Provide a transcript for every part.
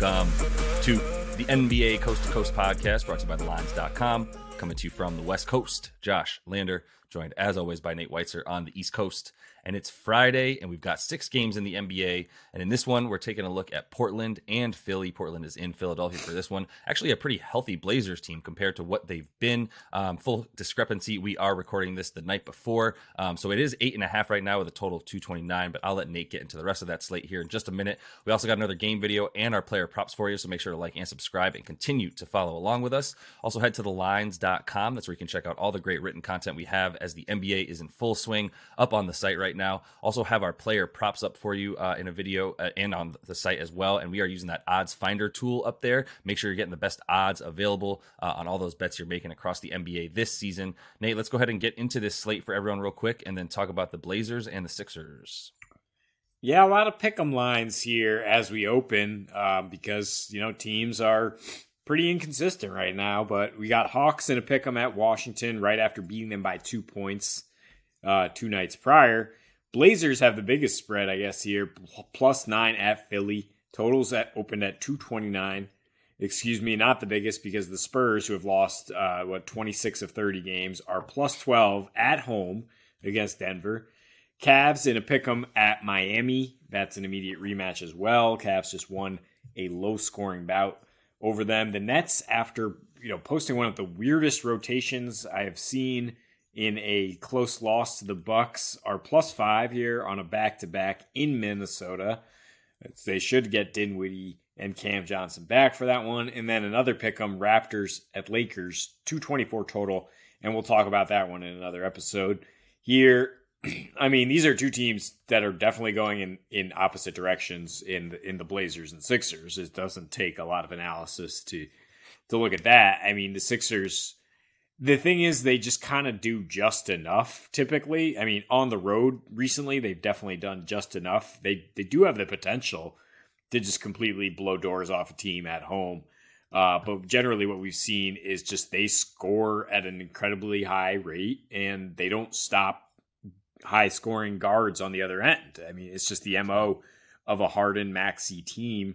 Welcome to the NBA Coast to Coast podcast brought to you by TheLines.com. Coming to you from the West Coast, Josh Lander, joined as always by Nate Weitzer on the East Coast and it's Friday, and we've got six games in the NBA. And in this one, we're taking a look at Portland and Philly. Portland is in Philadelphia for this one. Actually, a pretty healthy Blazers team compared to what they've been. Um, full discrepancy, we are recording this the night before. Um, so it is eight and a half right now with a total of 229, but I'll let Nate get into the rest of that slate here in just a minute. We also got another game video and our player props for you, so make sure to like and subscribe and continue to follow along with us. Also, head to thelines.com. That's where you can check out all the great written content we have as the NBA is in full swing up on the site right now. Also, have our player props up for you uh, in a video uh, and on the site as well. And we are using that odds finder tool up there. Make sure you're getting the best odds available uh, on all those bets you're making across the NBA this season. Nate, let's go ahead and get into this slate for everyone real quick and then talk about the Blazers and the Sixers. Yeah, a lot of pick'em lines here as we open um, because you know teams are pretty inconsistent right now. But we got Hawks in a pick'em at Washington right after beating them by two points uh, two nights prior. Blazers have the biggest spread, I guess, here, plus nine at Philly. Totals at opened at 229. Excuse me, not the biggest because the Spurs, who have lost uh, what 26 of 30 games, are plus 12 at home against Denver. Cavs in a pick'em at Miami. That's an immediate rematch as well. Cavs just won a low scoring bout over them. The Nets, after you know posting one of the weirdest rotations I have seen in a close loss to the Bucks are plus five here on a back to back in Minnesota. They should get Dinwiddie and Cam Johnson back for that one. And then another pick 'em Raptors at Lakers, 224 total. And we'll talk about that one in another episode. Here, I mean, these are two teams that are definitely going in, in opposite directions in the, in the Blazers and Sixers. It doesn't take a lot of analysis to to look at that. I mean, the Sixers the thing is they just kind of do just enough typically. I mean on the road recently they've definitely done just enough. They they do have the potential to just completely blow doors off a team at home. Uh, but generally what we've seen is just they score at an incredibly high rate and they don't stop high scoring guards on the other end. I mean it's just the mo of a hardened Maxey team.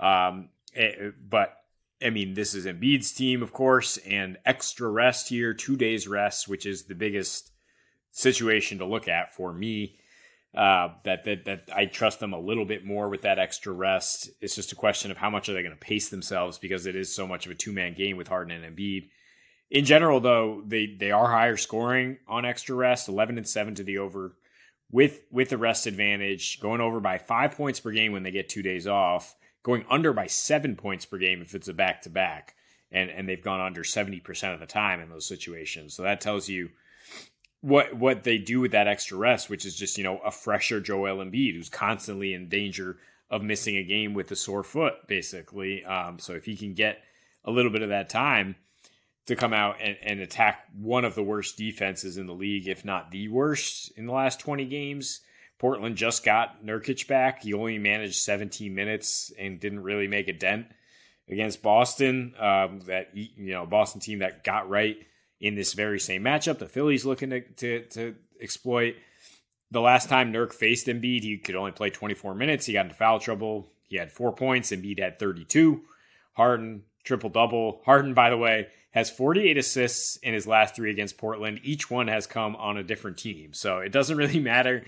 Um, it, but I mean, this is Embiid's team, of course, and extra rest here, two days rest, which is the biggest situation to look at for me. Uh, that that that I trust them a little bit more with that extra rest. It's just a question of how much are they going to pace themselves because it is so much of a two man game with Harden and Embiid. In general, though, they they are higher scoring on extra rest, eleven and seven to the over, with with the rest advantage, going over by five points per game when they get two days off going under by seven points per game if it's a back to back. And, and they've gone under 70% of the time in those situations. So that tells you what what they do with that extra rest, which is just, you know, a fresher Joel Embiid who's constantly in danger of missing a game with a sore foot, basically. Um, so if he can get a little bit of that time to come out and, and attack one of the worst defenses in the league, if not the worst in the last 20 games, Portland just got Nurkic back. He only managed 17 minutes and didn't really make a dent against Boston. Um, that you know, Boston team that got right in this very same matchup. The Phillies looking to, to, to exploit. The last time Nurk faced Embiid, he could only play 24 minutes. He got into foul trouble. He had four points. Embiid had 32. Harden triple double. Harden, by the way, has 48 assists in his last three against Portland. Each one has come on a different team. So it doesn't really matter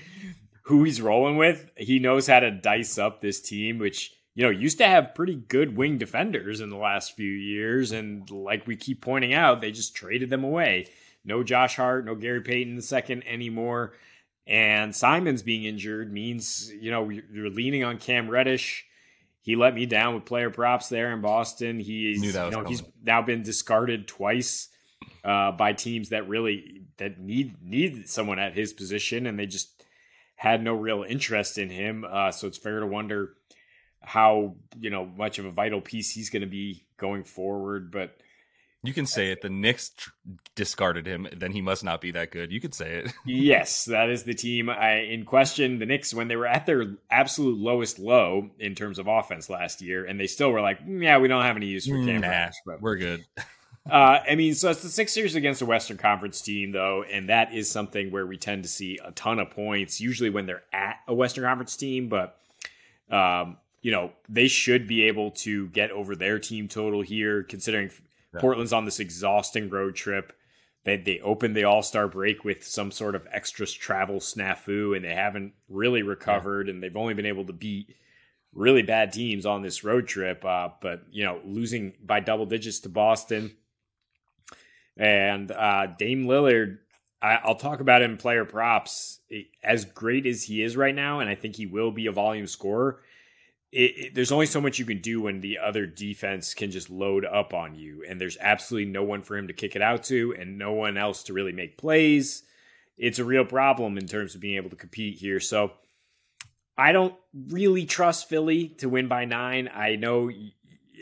who he's rolling with. He knows how to dice up this team, which you know used to have pretty good wing defenders in the last few years, and like we keep pointing out, they just traded them away. No Josh Hart, no Gary Payton the second anymore, and Simons being injured means you know you're leaning on Cam Reddish. He let me down with player props there in Boston. He's you know he's now been discarded twice uh, by teams that really that need need someone at his position, and they just had no real interest in him. Uh, so it's fair to wonder how you know much of a vital piece he's going to be going forward. But you can say it. The Knicks tr- discarded him. Then he must not be that good. You could say it. yes, that is the team I, in question. The Knicks, when they were at their absolute lowest low in terms of offense last year, and they still were like, mm, "Yeah, we don't have any use for Cam nah, but we're good." uh, I mean, so it's the Sixers against a Western Conference team, though, and that is something where we tend to see a ton of points, usually when they're at a Western Conference team. But um, you know, they should be able to get over their team total here, considering yeah. Portland's on this exhausting road trip. They they opened the All Star break with some sort of extra travel snafu, and they haven't really recovered, yeah. and they've only been able to beat really bad teams on this road trip. Uh, but you know, losing by double digits to Boston, and uh, Dame Lillard, I, will talk about him player props. As great as he is right now, and I think he will be a volume scorer it, it, there's only so much you can do when the other defense can just load up on you, and there's absolutely no one for him to kick it out to, and no one else to really make plays. It's a real problem in terms of being able to compete here. So I don't really trust Philly to win by nine. I know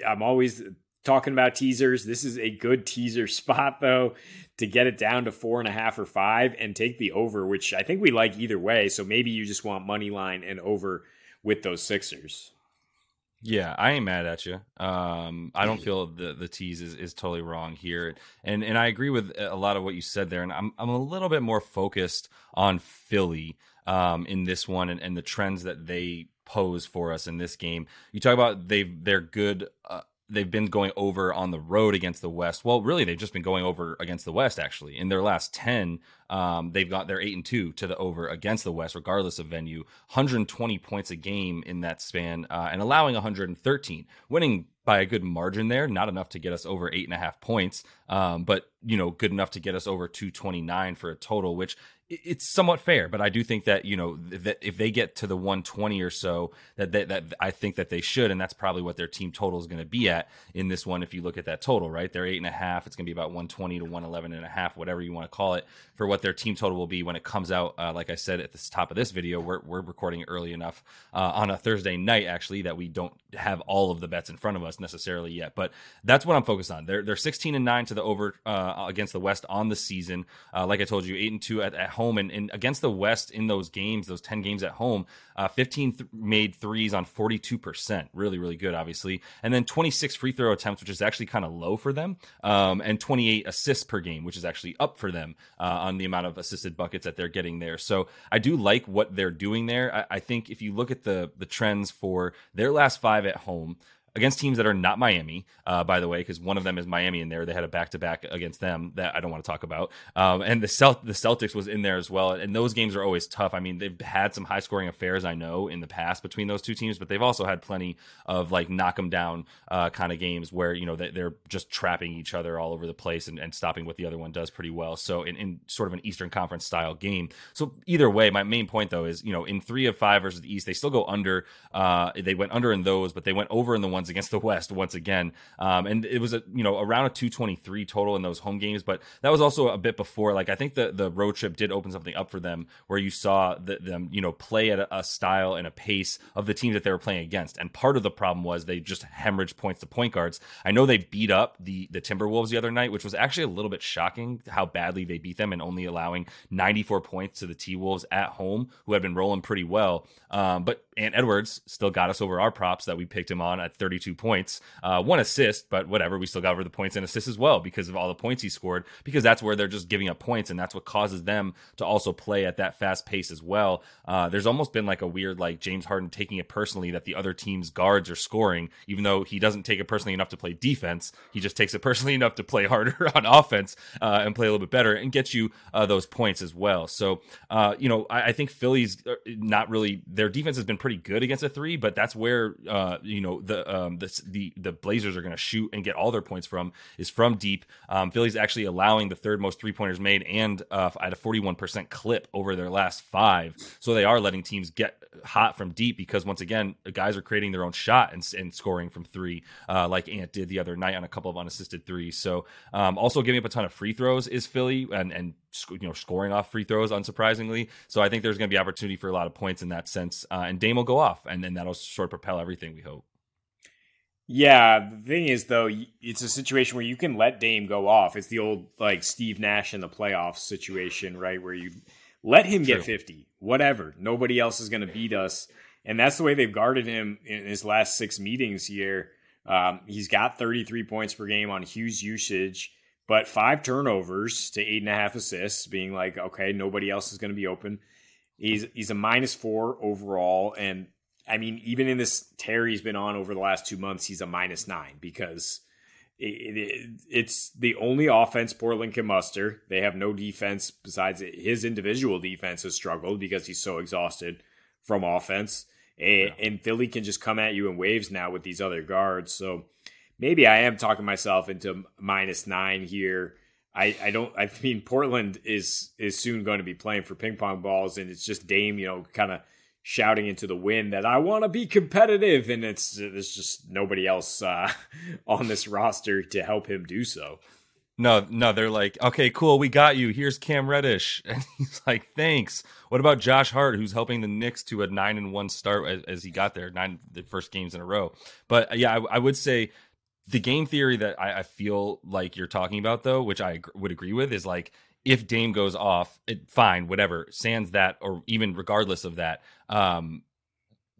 I'm always talking about teasers. This is a good teaser spot, though, to get it down to four and a half or five and take the over, which I think we like either way. So maybe you just want money line and over with those Sixers. Yeah, I ain't mad at you. Um, I don't feel the the tease is, is totally wrong here, and and I agree with a lot of what you said there. And I'm I'm a little bit more focused on Philly um, in this one and, and the trends that they pose for us in this game. You talk about they they're good uh, they've been going over on the road against the West. Well, really, they've just been going over against the West. Actually, in their last ten, um, they've got their eight and two to the over against the West, regardless of venue. 120 points a game in that span, uh, and allowing 113, winning by a good margin there. Not enough to get us over eight and a half points, um, but you know, good enough to get us over 229 for a total, which it's somewhat fair, but I do think that you know that if they get to the 120 or so, that that, that I think that they should, and that's probably what their team total is going to be at in this one. If you look at that total, right, they're eight and a half. It's going to be about 120 to 111 and a half, whatever you want to call it, for what their team total will be when it comes out. Uh, like I said at the top of this video, we're we're recording early enough uh, on a Thursday night actually that we don't have all of the bets in front of us necessarily yet, but that's what I'm focused on. They're they're 16 and nine to the over uh, against the West on the season. Uh, like I told you, eight and two at, at home and, and, against the West in those games, those 10 games at home, uh, 15 th- made threes on 42%. Really, really good, obviously. And then 26 free throw attempts, which is actually kind of low for them, um, and 28 assists per game, which is actually up for them uh, on the amount of assisted buckets that they're getting there. So I do like what they're doing there. I, I think if you look at the the trends for their last five at home, against teams that are not Miami, uh, by the way, because one of them is Miami in there. They had a back to back against them that I don't want to talk about. Um, and the Celt- the Celtics was in there as well. And those games are always tough. I mean, they've had some high scoring affairs, I know, in the past between those two teams, but they've also had plenty of like knock them down uh, kind of games where, you know, they, are just trapping each other all over the place and, and, stopping what the other one does pretty well. So, in, in sort of an Eastern Conference style game. So, either way, my main point though is, you know, in three of five versus the East, they still go under. Uh, they went under in those, but they went over in the ones against the West once again. Um, and it was a you know around a 223 total in those home games, but that was also a bit before. Like I think the the road trip did open something up for them where you saw the, them you know play at a, a, style and a pace of the team that they were playing against. And part of the problem was they just hemorrhaged points to point guards. I know they beat up the the Timberwolves the other night, which was actually a little bit shocking how badly they beat them and only allowing 94 points to the T Wolves at home, who had been rolling pretty well. Um, but Ant Edwards still got us over our props that we picked him on at 32 points, uh, one assist, but whatever. We still got over the points and assists as well because of all the points he scored. Because that's where they're just giving up points, and that's what causes them to also play at that fast pace as well. Uh, there's almost been like a weird like James Harden taking it personally that the other team's guards are scoring, even though he doesn't take it personally enough to play defense. He just takes it personally enough to play harder on offense uh, and play a little bit better and get you uh, those points as well. So uh, you know, I, I think Philly's uh, not really their defense has been pretty good against a three, but that's where you know the um, the the, the Blazers are going to shoot and get all their points from is from deep. Um, Philly's actually allowing the third most three pointers made and uh, at a forty one percent clip over their last five, so they are letting teams get hot from deep because once again, guys are creating their own shot and, and scoring from three, uh, like Ant did the other night on a couple of unassisted threes. So um, also giving up a ton of free throws is Philly and and you know scoring off free throws unsurprisingly. So I think there's going to be opportunity for a lot of points in that sense, uh, and Dame will go off, and then that'll sort of propel everything. We hope. Yeah, the thing is though, it's a situation where you can let Dame go off. It's the old like Steve Nash in the playoffs situation, right? Where you let him True. get 50, whatever. Nobody else is going to beat us. And that's the way they've guarded him in his last six meetings here. Um, he's got 33 points per game on huge usage, but five turnovers to eight and a half assists, being like, okay, nobody else is going to be open. He's he's a minus four overall, and I mean, even in this tear he's been on over the last two months, he's a minus nine because it, it, it's the only offense Portland can muster. They have no defense besides his individual defense has struggled because he's so exhausted from offense. And, yeah. and Philly can just come at you in waves now with these other guards. So maybe I am talking myself into minus nine here. I, I don't I mean Portland is is soon going to be playing for ping pong balls and it's just Dame, you know, kind of shouting into the wind that I want to be competitive, and it's there's just nobody else uh, on this roster to help him do so. No, no, they're like, okay, cool, we got you. Here's Cam Reddish, and he's like, thanks. What about Josh Hart, who's helping the Knicks to a nine and one start as, as he got there, nine the first games in a row. But yeah, I, I would say the game theory that I, I, feel like you're talking about, though, which I would agree with, is like if Dame goes off, it, fine, whatever, sans that, or even regardless of that, um,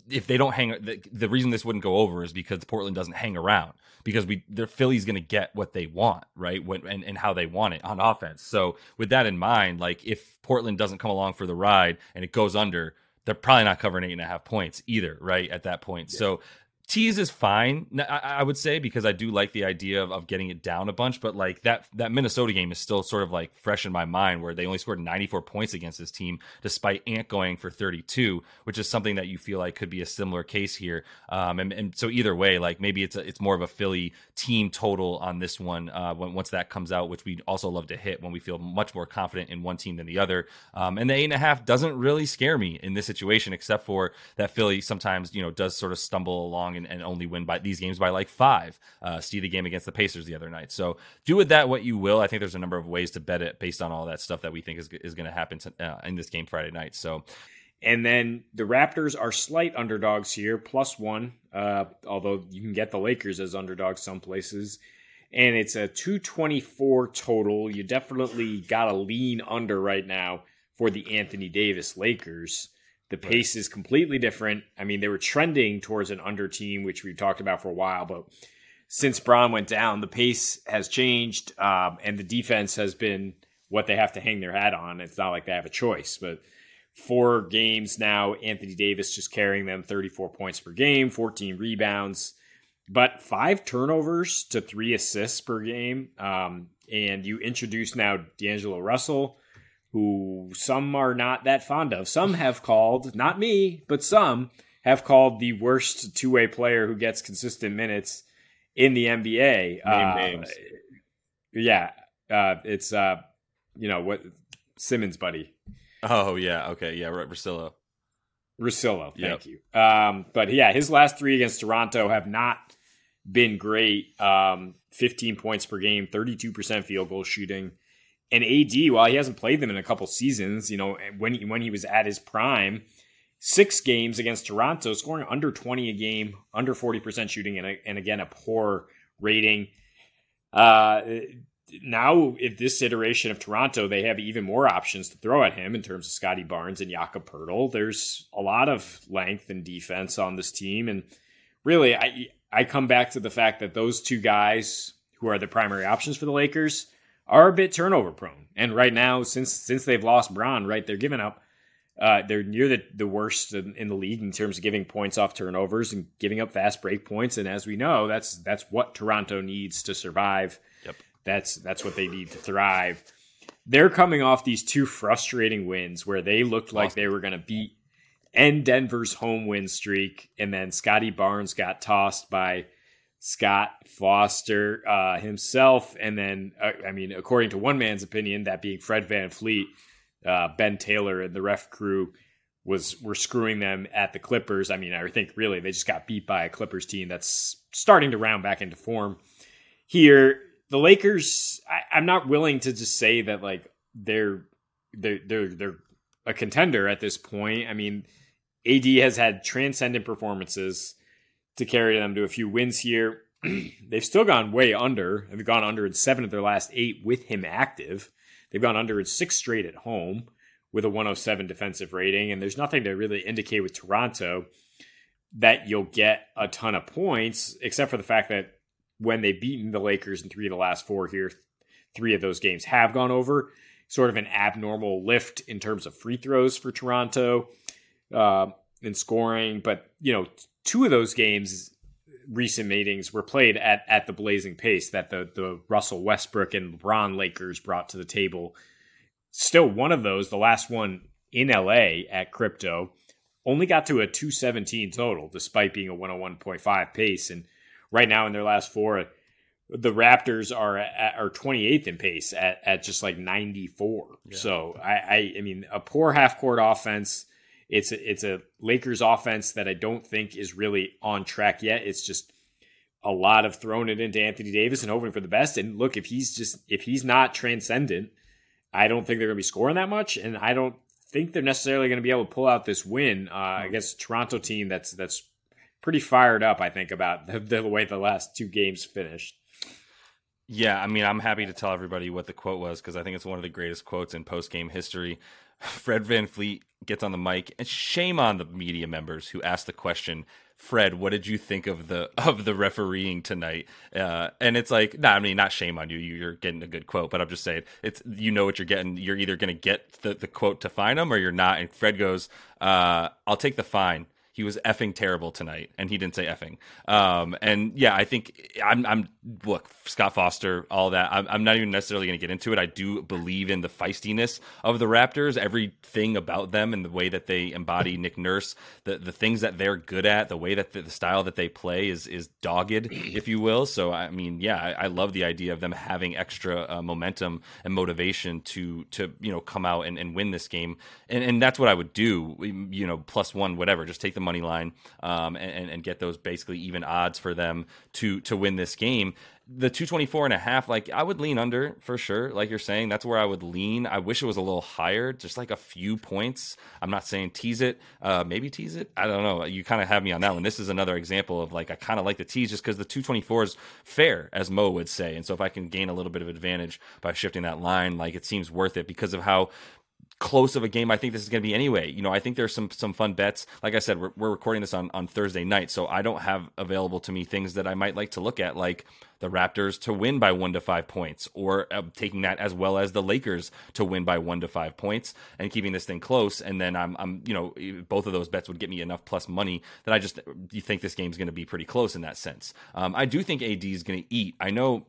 if they don't hang, the, the, reason this wouldn't go over is because Portland doesn't hang around because we, their Philly's going to get what they want, right? When, and, and how they want it on offense. So with that in mind, like if Portland doesn't come along for the ride and it goes under, they're probably not covering eight and a half points either, right? At that point. Yeah. So tease is fine. I, would say because i do like the idea of, of getting it down a bunch but like that that minnesota game is still sort of like fresh in my mind where they only scored 94 points against this team despite ant going for 32 which is something that you feel like could be a similar case here. Um, and, and so either way like maybe it's a, it's more of a philly team total on this one uh, when, once that comes out which we also love to hit when we feel much more confident in one team than the other. Um, and the eight and a half doesn't really scare me in this situation except for that philly sometimes you know does sort of stumble along and, and only win by these games by like five. Uh, see the game against the Pacers the other night. So do with that what you will. I think there's a number of ways to bet it based on all that stuff that we think is is going to happen uh, in this game Friday night. So. And then the Raptors are slight underdogs here, plus one. Uh, although you can get the Lakers as underdogs some places, and it's a 224 total. You definitely got to lean under right now for the Anthony Davis Lakers. The pace right. is completely different. I mean, they were trending towards an under team, which we've talked about for a while, but since Bron went down, the pace has changed, um, and the defense has been what they have to hang their hat on. It's not like they have a choice, but four games now, Anthony Davis just carrying them 34 points per game, 14 rebounds, but five turnovers to three assists per game. Um, and you introduce now D'Angelo Russell, who some are not that fond of. Some have called, not me, but some have called the worst two way player who gets consistent minutes in the NBA. Name uh, names. Yeah, uh, it's uh, you know what Simmons, buddy. Oh yeah, okay, yeah, right, Russillo. Russillo, thank yep. you. Um, but yeah, his last three against Toronto have not been great. Um, 15 points per game, 32% field goal shooting and AD, while he hasn't played them in a couple seasons, you know, when he, when he was at his prime, six games against Toronto, scoring under 20 a game, under 40% shooting, and, a, and again, a poor rating. Uh, now, if this iteration of Toronto, they have even more options to throw at him in terms of Scottie Barnes and Jakob Poeltl. There's a lot of length and defense on this team. And really, I, I come back to the fact that those two guys who are the primary options for the Lakers – are a bit turnover prone. And right now, since since they've lost Bron, right, they're giving up. Uh, they're near the, the worst in, in, the league in terms of giving points off turnovers and giving up fast break points. And as we know, that's that's what Toronto needs to survive. Yep. That's that's what they need to thrive. They're coming off these two frustrating wins where they looked like they were going to beat end Denver's home win streak, and then Scottie Barnes got tossed by Scott Foster uh, himself, and then uh, I mean, according to one man's opinion, that being Fred VanVleet, uh, Ben Taylor, and the ref crew was were screwing them at the Clippers. I mean, I think really they just got beat by a Clippers team that's starting to round back into form. Here, the Lakers, I, I'm not willing to just say that like they're they're they're they're a contender at this point. I mean, AD has had transcendent performances to carry them to a few wins here. They've still gone way under. They've gone under in seven of their last eight with him active. They've gone under in six straight at home with a 107 defensive rating. And there's nothing to really indicate with Toronto that you'll get a ton of points, except for the fact that when they've beaten the Lakers in three of the last four here, three of those games have gone over. Sort of an abnormal lift in terms of free throws for Toronto. Uh, in scoring, but you know, two of those games recent meetings were played at, at the blazing pace that the the Russell Westbrook and LeBron Lakers brought to the table. Still, one of those, the last one in LA at Crypto, only got to a 217 total despite being a 101.5 pace. And right now in their last four, the Raptors are at, are 28th in pace at, at just like 94. Yeah. So I, I, I mean a poor half court offense. It's a, it's a Lakers offense that I don't think is really on track yet. It's just a lot of throwing it into Anthony Davis and hoping for the best. And look, if he's just if he's not transcendent, I don't think they're going to be scoring that much, and I don't think they're necessarily going to be able to pull out this win uh, against a Toronto team that's that's pretty fired up. I think about the, the way the last two games finished. Yeah, I mean, I'm happy to tell everybody what the quote was because I think it's one of the greatest quotes in post game history. Fred VanVleet gets on the mic, and shame on the media members who asked the question, Fred, what did you think of the of the refereeing tonight? Uh, and it's like, nah, I mean, not shame on you. You're getting a good quote, but I'm just saying, it's you know what you're getting. You're either going to get the, the quote to fine them or you're not. And Fred goes, uh, "I'll take the fine." He was effing terrible tonight, and he didn't say effing. Um, and yeah, I think I'm, I'm look Scott Foster, all that. I'm, I'm not even necessarily going to get into it. I do believe in the feistiness of the Raptors, everything about them, and the way that they embody Nick Nurse, the the things that they're good at, the way that the, the style that they play is is dogged, if you will. So I mean, yeah, I, I love the idea of them having extra uh, momentum and motivation to to you know come out and, and win this game, and, and that's what I would do. You know, plus one, whatever. Just take the money line um, and, and get those basically even odds for them to to win this game. The 224 and a half like i would lean under for sure. Like you're saying that's where i would lean. I wish it was a little higher just like a few points. I'm not saying tease it. Uh maybe tease it? I don't know. You kind of have me on that one. This is another example of like i kind of like the tease just because the 224 is fair as mo would say. And so if i can gain a little bit of advantage by shifting that line like it seems worth it because of how close of a game I think this is going to be anyway. You know, I think there's some some fun bets. Like I said, we're, we're recording this on on Thursday night, so I don't have available to me things that I might like to look at, like the Raptors to win by one to five points, or uh, taking that as well as the Lakers to win by one to five points, and keeping this thing close. And then I'm I'm you know both of those bets would get me enough plus money that I just you think this game's going to be pretty close in that sense. Um, I do think AD is going to eat. I know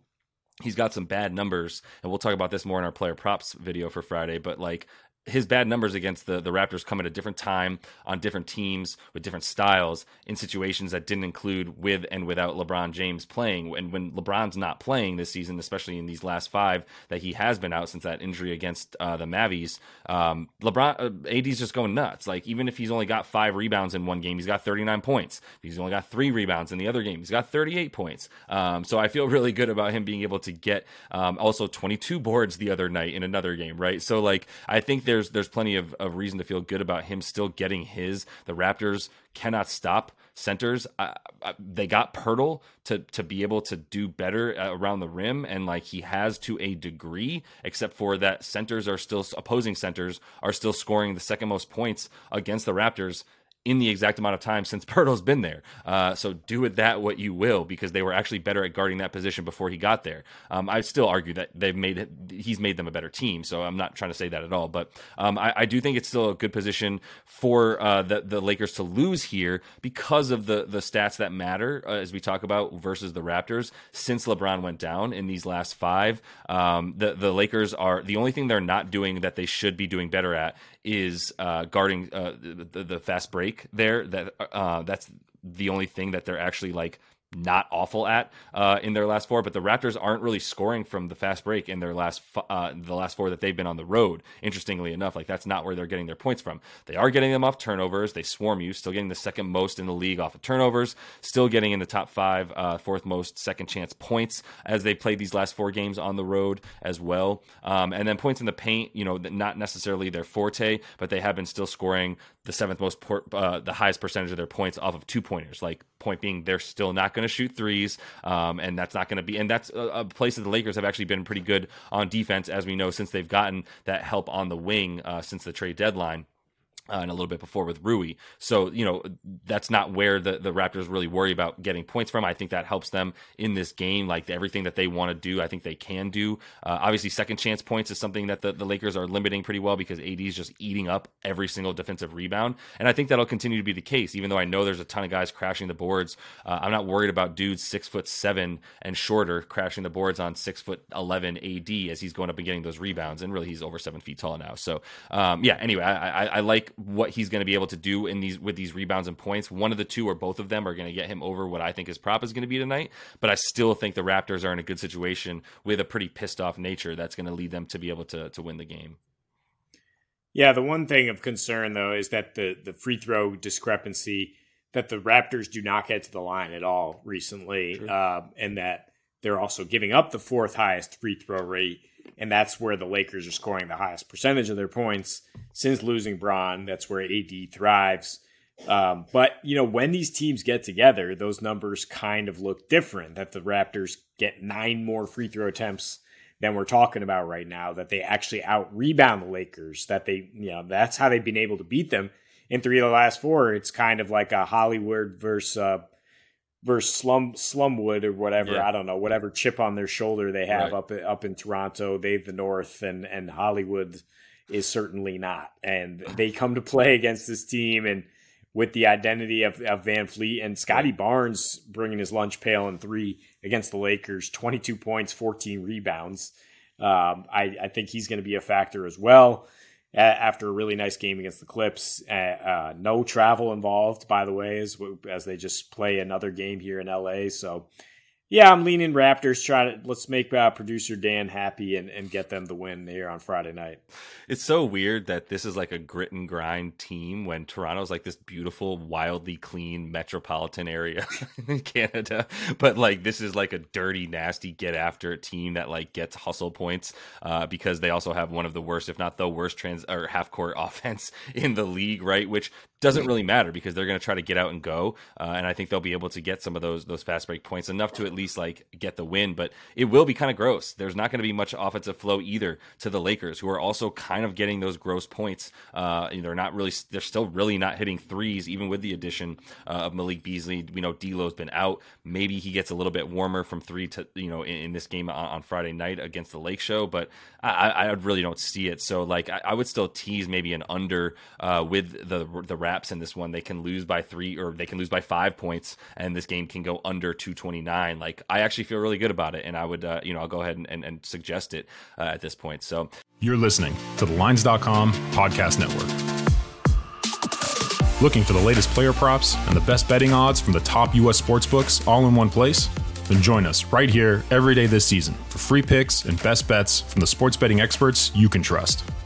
he's got some bad numbers and we'll talk about this more in our player props video for friday but like his bad numbers against the, the Raptors come at a different time on different teams with different styles in situations that didn't include with and without LeBron James playing. And when LeBron's not playing this season, especially in these last five that he has been out since that injury against uh, the Mavis, um, LeBron uh, AD's just going nuts. Like even if he's only got five rebounds in one game, he's got 39 points. If he's only got three rebounds in the other game, he's got 38 points. Um, so I feel really good about him being able to get um, also 22 boards the other night in another game, right? So like I think there's there's plenty of, of reason to feel good about him still getting his. The Raptors cannot stop centers. Uh, they got Poeltl to to be able to do better around the rim, and like he has to a degree, except for that centers are still opposing centers are still scoring the second most points against the Raptors in the exact amount of time since Poeltl's been there. Uh, so do with that what you will, because they were actually better at guarding that position before he got there. Um, I still argue that they've made he's made them a better team. So I'm not trying to say that at all, but um, I, I, do think it's still a good position for uh, the the Lakers to lose here because of the the stats that matter uh, as we talk about versus the Raptors. Since LeBron went down in these last five, um, the the Lakers are the only thing they're not doing that they should be doing better at is uh, guarding uh, the, the, fast break there. That uh, that's the only thing that they're actually like not awful at uh, in their last four, but the Raptors aren't really scoring from the fast break in their last uh, the last four that they've been on the road. Interestingly enough, like that's not where they're getting their points from. They are getting them off turnovers. They swarm you, still getting the second most in the league off of turnovers, still getting in the top five, uh, fourth most second chance points as they played these last four games on the road as well. Um, and then points in the paint, you know, not necessarily their forte, but they have been still scoring the seventh most, uh, the highest percentage of their points off of two pointers. Like point being, they're still not going to shoot threes, um, and that's not going to be. And that's a, a, place that the Lakers have actually been pretty good on defense, as we know, since they've gotten that help on the wing uh, since the trade deadline. Uh, and a little bit before with Rui. So, you know, that's not where the, the Raptors really worry about getting points from. I think that helps them in this game. Like everything that they want to do, I think they can do. Uh, obviously, second chance points is something that the, the Lakers are limiting pretty well because AD is just eating up every single defensive rebound. And I think that'll continue to be the case, even though I know there's a ton of guys crashing the boards. Uh, I'm not worried about dudes six foot seven and shorter crashing the boards on six foot 11 AD as he's going up and getting those rebounds. And really, he's over seven feet tall now. So, um, yeah, anyway, I, I, I like what he's going to be able to do in these with these rebounds and points. One of the two or both of them are going to get him over what I think his prop is going to be tonight. But I still think the Raptors are in a good situation with a pretty pissed off nature that's going to lead them to be able to to win the game. Yeah, the one thing of concern though is that the the free throw discrepancy that the Raptors do not get to the line at all recently, uh, and that they're also giving up the fourth highest free throw rate and that's where the Lakers are scoring the highest percentage of their points since losing Bron. That's where AD thrives. Um, but you know, when these teams get together, those numbers kind of look different. That the Raptors get nine more free throw attempts than we're talking about right now. That they actually out rebound the Lakers. That they, you know, that's how they've been able to beat them in three of the last four. It's kind of like a Hollywood versus uh, versus Slum Slumwood or whatever. Yeah. I don't know whatever chip on their shoulder they have right. up up in Toronto. They've the North, and and Hollywood is certainly not. And they come to play against this team and with the identity of, of VanVleet and Scottie Barnes bringing his lunch pail in three against the Lakers, 22 points, 14 rebounds. Um, I, I think he's going to be a factor as well after a really nice game against the Clips. Uh, uh, no travel involved, by the way, as as they just play another game here in LA. So yeah, I'm leaning Raptors. Try to let's make uh, producer Dan happy and, and get them the win here on Friday night. It's so weird that this is like a grit and grind team when Toronto's like this beautiful, wildly clean metropolitan area in Canada, but like this is like a dirty, nasty get after team that like gets hustle points uh, because they also have one of the worst, if not the worst, trans or half court offense in the league, right? Which doesn't really matter because they're going to try to get out and go, uh, and I think they'll be able to get some of those those fast break points enough to at least like get the win. But it will be kind of gross. There's not going to be much offensive flow either to the Lakers, who are also kind of getting those gross points. Uh, they're not really, they're still really not hitting threes, even with the addition uh, of Malik Beasley. We know D'Lo's been out. Maybe he gets a little bit warmer from three to you know in, in this game on, on, Friday night against the Lake Show, but I, I really don't see it. So like I, I would still tease maybe an under uh, with the the Raps in this one. They can lose by three or they can lose by five points, and this game can go under 229. Like I actually feel really good about it, and I would uh, you know I'll go ahead and, and, and suggest it uh, at this point. So you're listening to the Lines.com podcast network. Looking for the latest player props and the best betting odds from the top U.S. sports books all in one place? Then join us right here every day this season for free picks and best bets from the sports betting experts you can trust.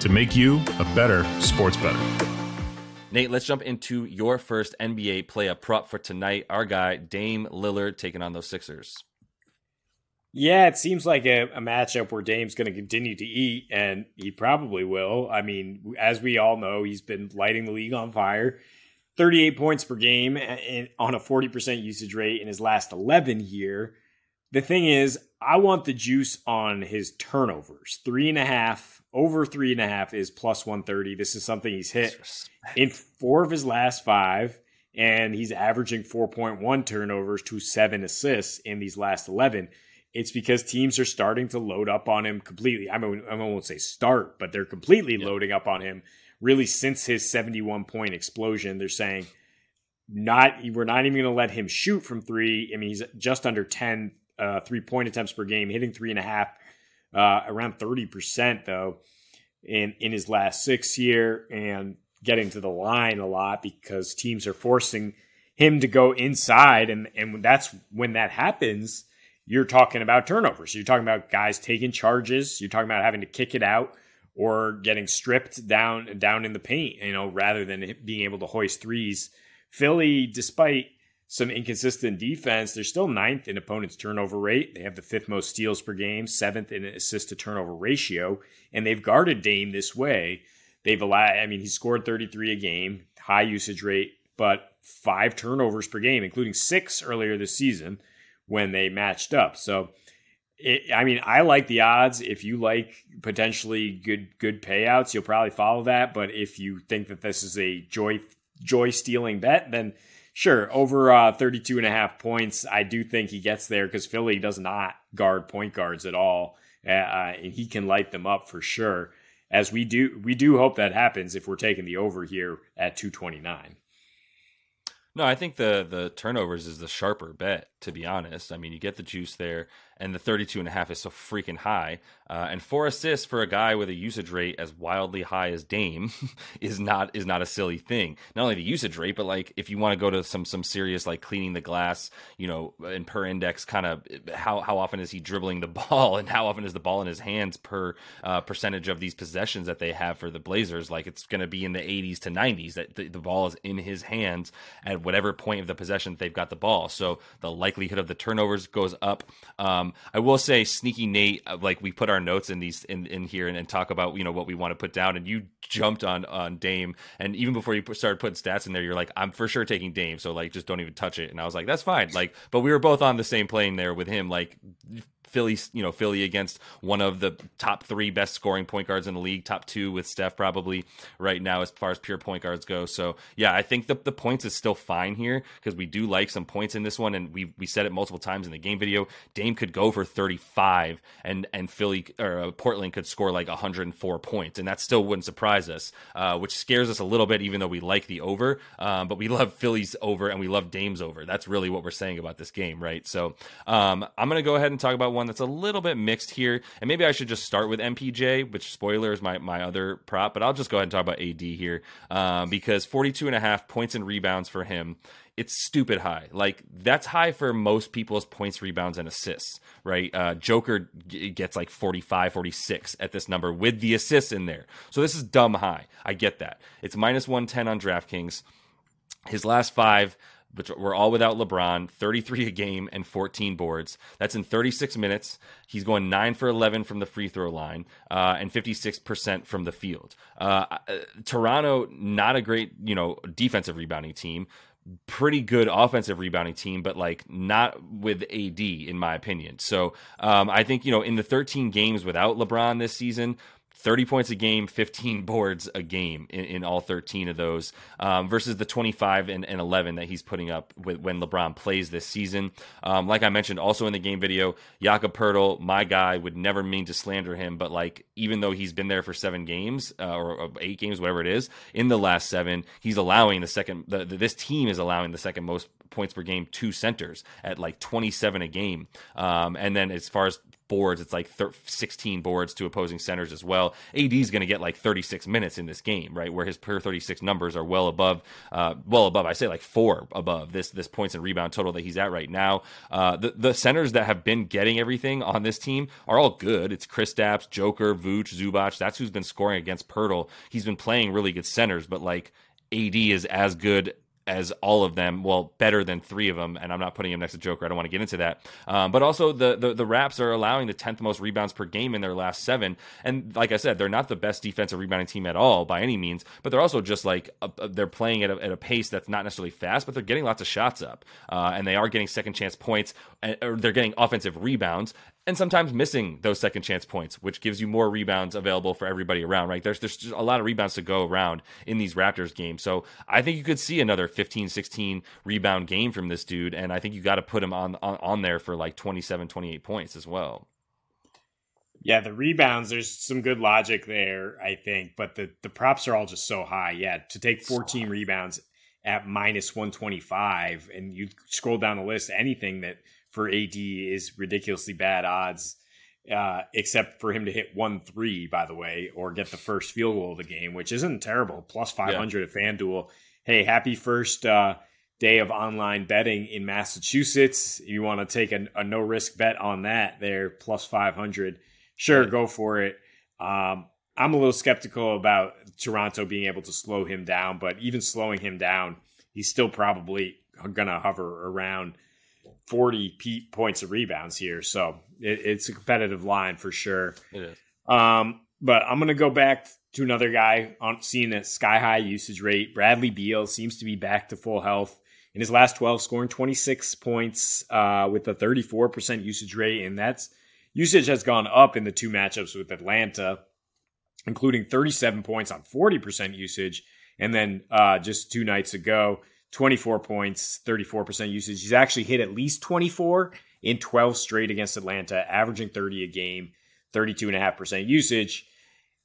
to make you a better sports better. Nate, let's jump into your first NBA play a prop for tonight. Our guy, Dame Lillard, taking on those Sixers. Yeah, it seems like a, a matchup where Dame's going to continue to eat, and he probably will. I mean, as we all know, he's been lighting the league on fire. 38 points per game on a 40% usage rate in his last 11 here. The thing is, I want the juice on his turnovers. Three and a half over three and a half is plus 130. This is something he's hit in four of his last five, and he's averaging 4.1 turnovers to seven assists in these last 11. It's because teams are starting to load up on him completely. I mean, I won't say start, but they're completely loading up on him really since his 71 point explosion. They're saying, not we're not even going to let him shoot from three. I mean, he's just under 10 uh, three point attempts per game, hitting three and a half uh, around 30% though in in his last six year and getting to the line a lot because teams are forcing him to go inside. And and that's when that happens you're talking about turnovers. You're talking about guys taking charges. You're talking about having to kick it out or getting stripped down down in the paint, you know, rather than being able to hoist threes. Philly, despite some inconsistent defense, they're still ninth in opponents' turnover rate. They have the fifth most steals per game, seventh in assist to turnover ratio, and they've guarded Dame this way. They've allowed, I mean, he scored 33 a game, high usage rate, but five turnovers per game, including six earlier this season when they matched up. So, it, I mean, I like the odds. If you like potentially good good payouts, you'll probably follow that. But if you think that this is a joy joy stealing bet, then sure, over uh, 32 and a half points, I do think he gets there because Philly does not guard point guards at all. Uh, and he can light them up for sure. As we do, we do hope that happens if we're taking the over here at 229. No, I think the the turnovers is the sharper bet, to be honest. I mean, you get the juice there and the 32 and a half is so freaking high. Uh, and four assists for a guy with a usage rate as wildly high as Dame is not is not a silly thing. Not only the usage rate, but like if you want to go to some some serious like cleaning the glass, you know, and per index kind of how how often is he dribbling the ball and how often is the ball in his hands per uh, percentage of these possessions that they have for the Blazers? Like it's going to be in the 80s to 90s that the, the ball is in his hands at whatever point of the possession they've got the ball. So the likelihood of the turnovers goes up. Um, um, I will say, sneaky Nate, uh, like we put our notes in these in, in here and, and, talk about you know what we want to put down, and you jumped on on Dame, and even before you started putting stats in there, you're like, I'm for sure taking Dame, so like just don't even touch it. And I was like, that's fine. Like, but we were both on the same plane there with him. Like, Philly, you know, Philly against one of the top three best scoring point guards in the league, top two with Steph probably right now as far as pure point guards go. So yeah, I think the, the points is still fine here because we do like some points in this one, and we we said it multiple times in the game video. Dame could go for 35, and and Philly or uh, Portland could score like 104 points, and that still wouldn't surprise us, uh, which scares us a little bit, even though we like the over. Um, but we love Philly's over, and we love Dame's over. That's really what we're saying about this game, right? So um, I'm gonna go ahead and talk about one one that's a little bit mixed here. And maybe I should just start with MPJ, which spoiler is my, my other prop, but I'll just go ahead and talk about AD here um, because 42 and a half points and rebounds for him. It's stupid high. Like that's high for most people's points, rebounds, and assists, right? Uh, Joker g- gets like 45, 46 at this number with the assists in there. So this is dumb high. I get that. It's minus 110 on DraftKings. His last five, which were all without LeBron, 33 a game and 14 boards. That's in 36 minutes. He's going 9 for 11 from the free throw line uh, and 56% from the field. Uh, uh, Toronto, not a great, you know, defensive rebounding team. Pretty good offensive rebounding team, but like not with AD, in my opinion. So um, I think, you know, in the 13 games without LeBron this season, 30 points a game, 15 boards a game in, in all 13 of those, um, versus the 25 and, and, 11 that he's putting up with, when LeBron plays this season. Um, like I mentioned also in the game video, Jakob Poeltl, my guy, would never mean to slander him, but like even though he's been there for seven games uh, or, eight games, whatever it is, in the last seven, he's allowing the second. The, the, this team is allowing the second most points per game to centers at like 27 a game. Um, and then as far as boards. It's like 16 boards to opposing centers as well. AD is going to get like 36 minutes in this game, right? Where his per 36 numbers are well above, uh, well above. I say like four above this this points and rebound total that he's at right now. Uh, the the centers that have been getting everything on this team are all good. It's Chris Kristaps, Joker, Vooch, Zubac. That's who's been scoring against Poeltl. He's been playing really good centers, but like AD is as good as all of them, well, better than three of them, and I'm not putting him next to Joker. I don't want to get into that. Um, but also, the, the the Raps are allowing the 10th most rebounds per game in their last seven, and like I said, they're not the best defensive rebounding team at all by any means, but they're also just like a, a, they're playing at a, at a, pace that's not necessarily fast, but they're getting lots of shots up, uh, and they are getting second chance points, or they're getting offensive rebounds, and sometimes missing those second chance points, which gives you more rebounds available for everybody around, right? There's there's a lot of rebounds to go around in these Raptors games. So I think you could see another 15, 16 rebound game from this dude. And I think you got to put him on, on, on there for like 27, 28 points as well. Yeah, the rebounds, there's some good logic there, I think, but the, the props are all just so high. Yeah, to take 14 rebounds at minus 125 and you scroll down the list, anything that – for AD is ridiculously bad odds, uh, except for him to hit one three, by the way, or get the first field goal of the game, which isn't terrible. Plus 500 yeah. at FanDuel. Hey, happy first uh, day of online betting in Massachusetts. You want to take a, a no risk bet on that there, plus 500. Sure, go for it. Um, I'm a little skeptical about Toronto being able to slow him down, but even slowing him down, he's still probably going to hover around 40 points of rebounds here. So it, it's a competitive line for sure. Um, but I'm going to go back to another guy on seeing a sky high usage rate. Bradley Beal seems to be back to full health in his last 12, scoring 26 points uh, with a 34% usage rate. And that's usage has gone up in the two matchups with Atlanta, including 37 points on 40% usage. And then uh, just two nights ago, 24 points, 34% usage. He's actually hit at least 24 in 12 straight against Atlanta, averaging 30 a game, 32.5% usage.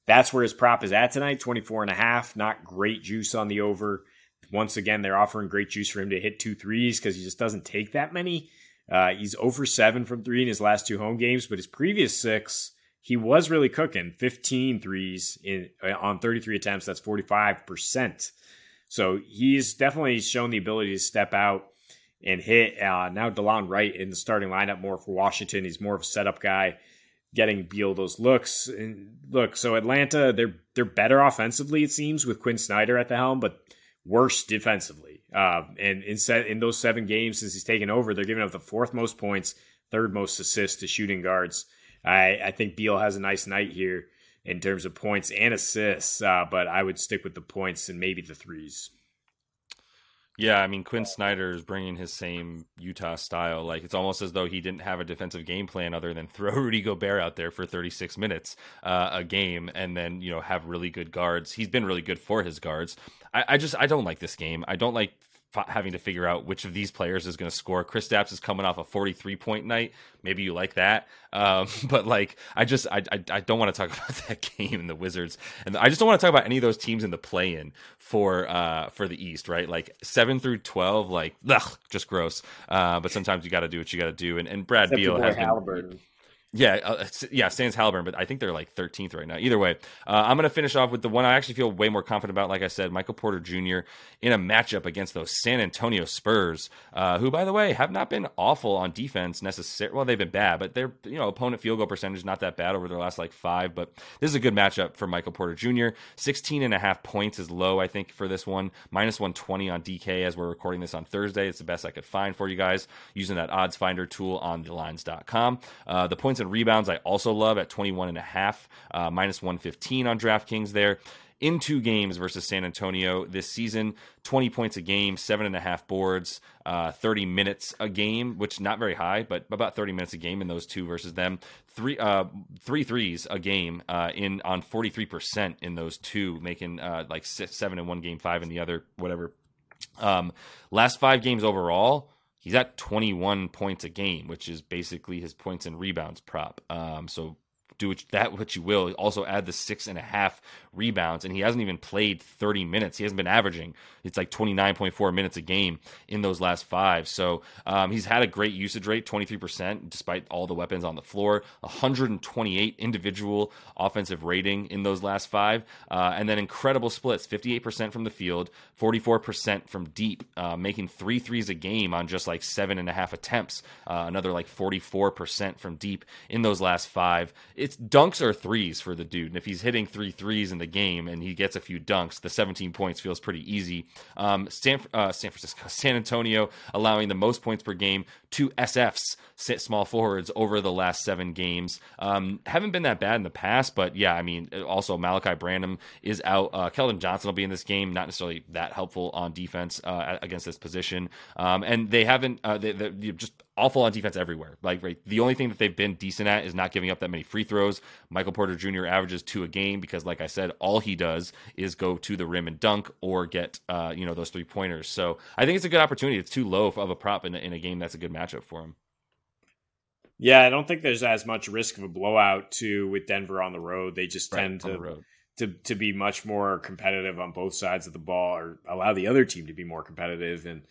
That's where his prop is at tonight, 24 and a half. Not great juice on the over. Once again, they're offering great juice for him to hit two threes because he just doesn't take that many. Uh, he's over seven from three in his last two home games, but his previous six, he was really cooking 15 threes in uh, on 33 attempts. That's 45%. So he's definitely shown the ability to step out and hit. Uh, now Delon Wright in the starting lineup more for Washington. He's more of a setup guy getting Beal those looks. And look, so Atlanta, they're they're better offensively, it seems, with Quin Snyder at the helm, but worse defensively. Uh, and in set, in those seven games since he's taken over, they're giving up the fourth most points, third most assists to shooting guards. I, I think Beal has a nice night here in terms of points and assists, uh, but I would stick with the points and maybe the threes. Yeah, I mean Quin Snyder is bringing his same Utah style. Like it's almost as though he didn't have a defensive game plan other than throw Rudy Gobert out there for 36 minutes uh, a game, and then you know have really good guards. He's been really good for his guards. I, I just I don't like this game. I don't like having to figure out which of these players is going to score. Kristaps is coming off a 43 point night. Maybe you like that, um, but like I just I, I, I don't want to talk about that game and the Wizards, and I just don't want to talk about any of those teams in the play in for uh for the East. Right, like seven through 12, like ugh, just gross. Uh, but sometimes you got to do what you got to do, and and Brad Except Beal has Halliburton. Yeah, uh, yeah, Sans Halliburton, but I think they're like 13th right now. Either way, uh, I'm going to finish off with the one I actually feel way more confident about. Like I said, Michael Porter Jr. in a matchup against those San Antonio Spurs, uh, who, by the way, have not been awful on defense necessarily. Well, they've been bad, but their you know opponent field goal percentage is not that bad over their last like five. But this is a good matchup for Michael Porter Jr. 16 and a half points is low, I think, for this one. Minus 120 on DK as we're recording this on Thursday. It's the best I could find for you guys using that odds finder tool on thelines.com. Uh, the points and rebounds I also love at 21 and a half, uh, minus 115 on DraftKings there. In two games versus San Antonio this season, 20 points a game, seven and a half boards, uh, 30 minutes a game, which is not very high, but about 30 minutes a game in those two versus them. Three, uh, three threes a game uh, in on 43% in those two, making uh, like six, seven in one game, five in the other, whatever. Um, last five games overall, he's at 21 points a game, which is basically his points and rebounds prop. Um, so do that what you will. Also add the six and a half rebounds, and he hasn't even played 30 minutes. He hasn't been averaging. It's like 29.4 minutes a game in those last five. So um, he's had a great usage rate, 23%, despite all the weapons on the floor. 128 individual offensive rating in those last five, uh, and then incredible splits: 58% from the field, 44% from deep, uh, making three threes a game on just like seven and a half attempts. Uh, another like 44% from deep in those last five. Dunks or threes for the dude, and if he's hitting three threes in the game and he gets a few dunks, the 17 points feels pretty easy. Um, San, uh, San Francisco, San Antonio allowing the most points per game to SFs, small forwards, over the last seven games. Um, haven't been that bad in the past, but yeah, I mean, also Malaki Branham is out. Uh, Keldon Johnson will be in this game, not necessarily that helpful on defense uh, against this position. Um, and they haven't, uh, they, just awful on defense everywhere. Like right, the only thing that they've been decent at is not giving up that many free throws. Michael Porter Jr. averages two a game because, like I said, all he does is go to the rim and dunk or get uh, you know those three pointers. So I think it's a good opportunity. It's too low of a prop in, in a game that's a good matchup for him. Yeah, I don't think there's as much risk of a blowout too with Denver on the road. They just right, tend to to to be much more competitive on both sides of the ball, or allow the other team to be more competitive and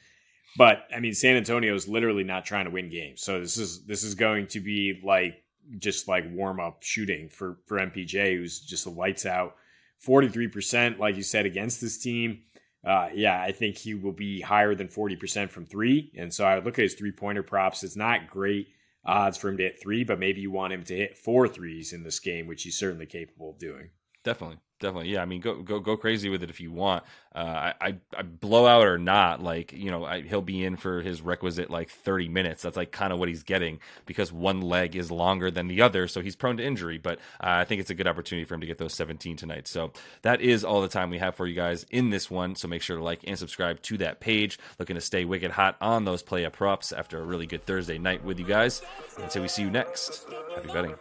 but I mean, San Antonio is literally not trying to win games, so this is this is going to be like just like warm up shooting for for MPJ, who's just the lights out. Forty three percent, like you said, against this team. Uh, yeah, I think he will be higher than forty percent from three, and so I look at his three pointer props. It's not great odds for him to hit three, but maybe you want him to hit four threes in this game, which he's certainly capable of doing. Definitely. Definitely, yeah. I mean, go go go crazy with it if you want. Uh, I, I blowout or not, like you know, I, he'll be in for his requisite like thirty minutes. That's like kind of what he's getting because one leg is longer than the other, so he's prone to injury. But uh, I think it's a good opportunity for him to get those seventeen tonight. So that is all the time we have for you guys in this one. So make sure to like and subscribe to that page. Looking to stay wicked hot on those play up props after a really good Thursday night with you guys. Until we see you next. Happy betting.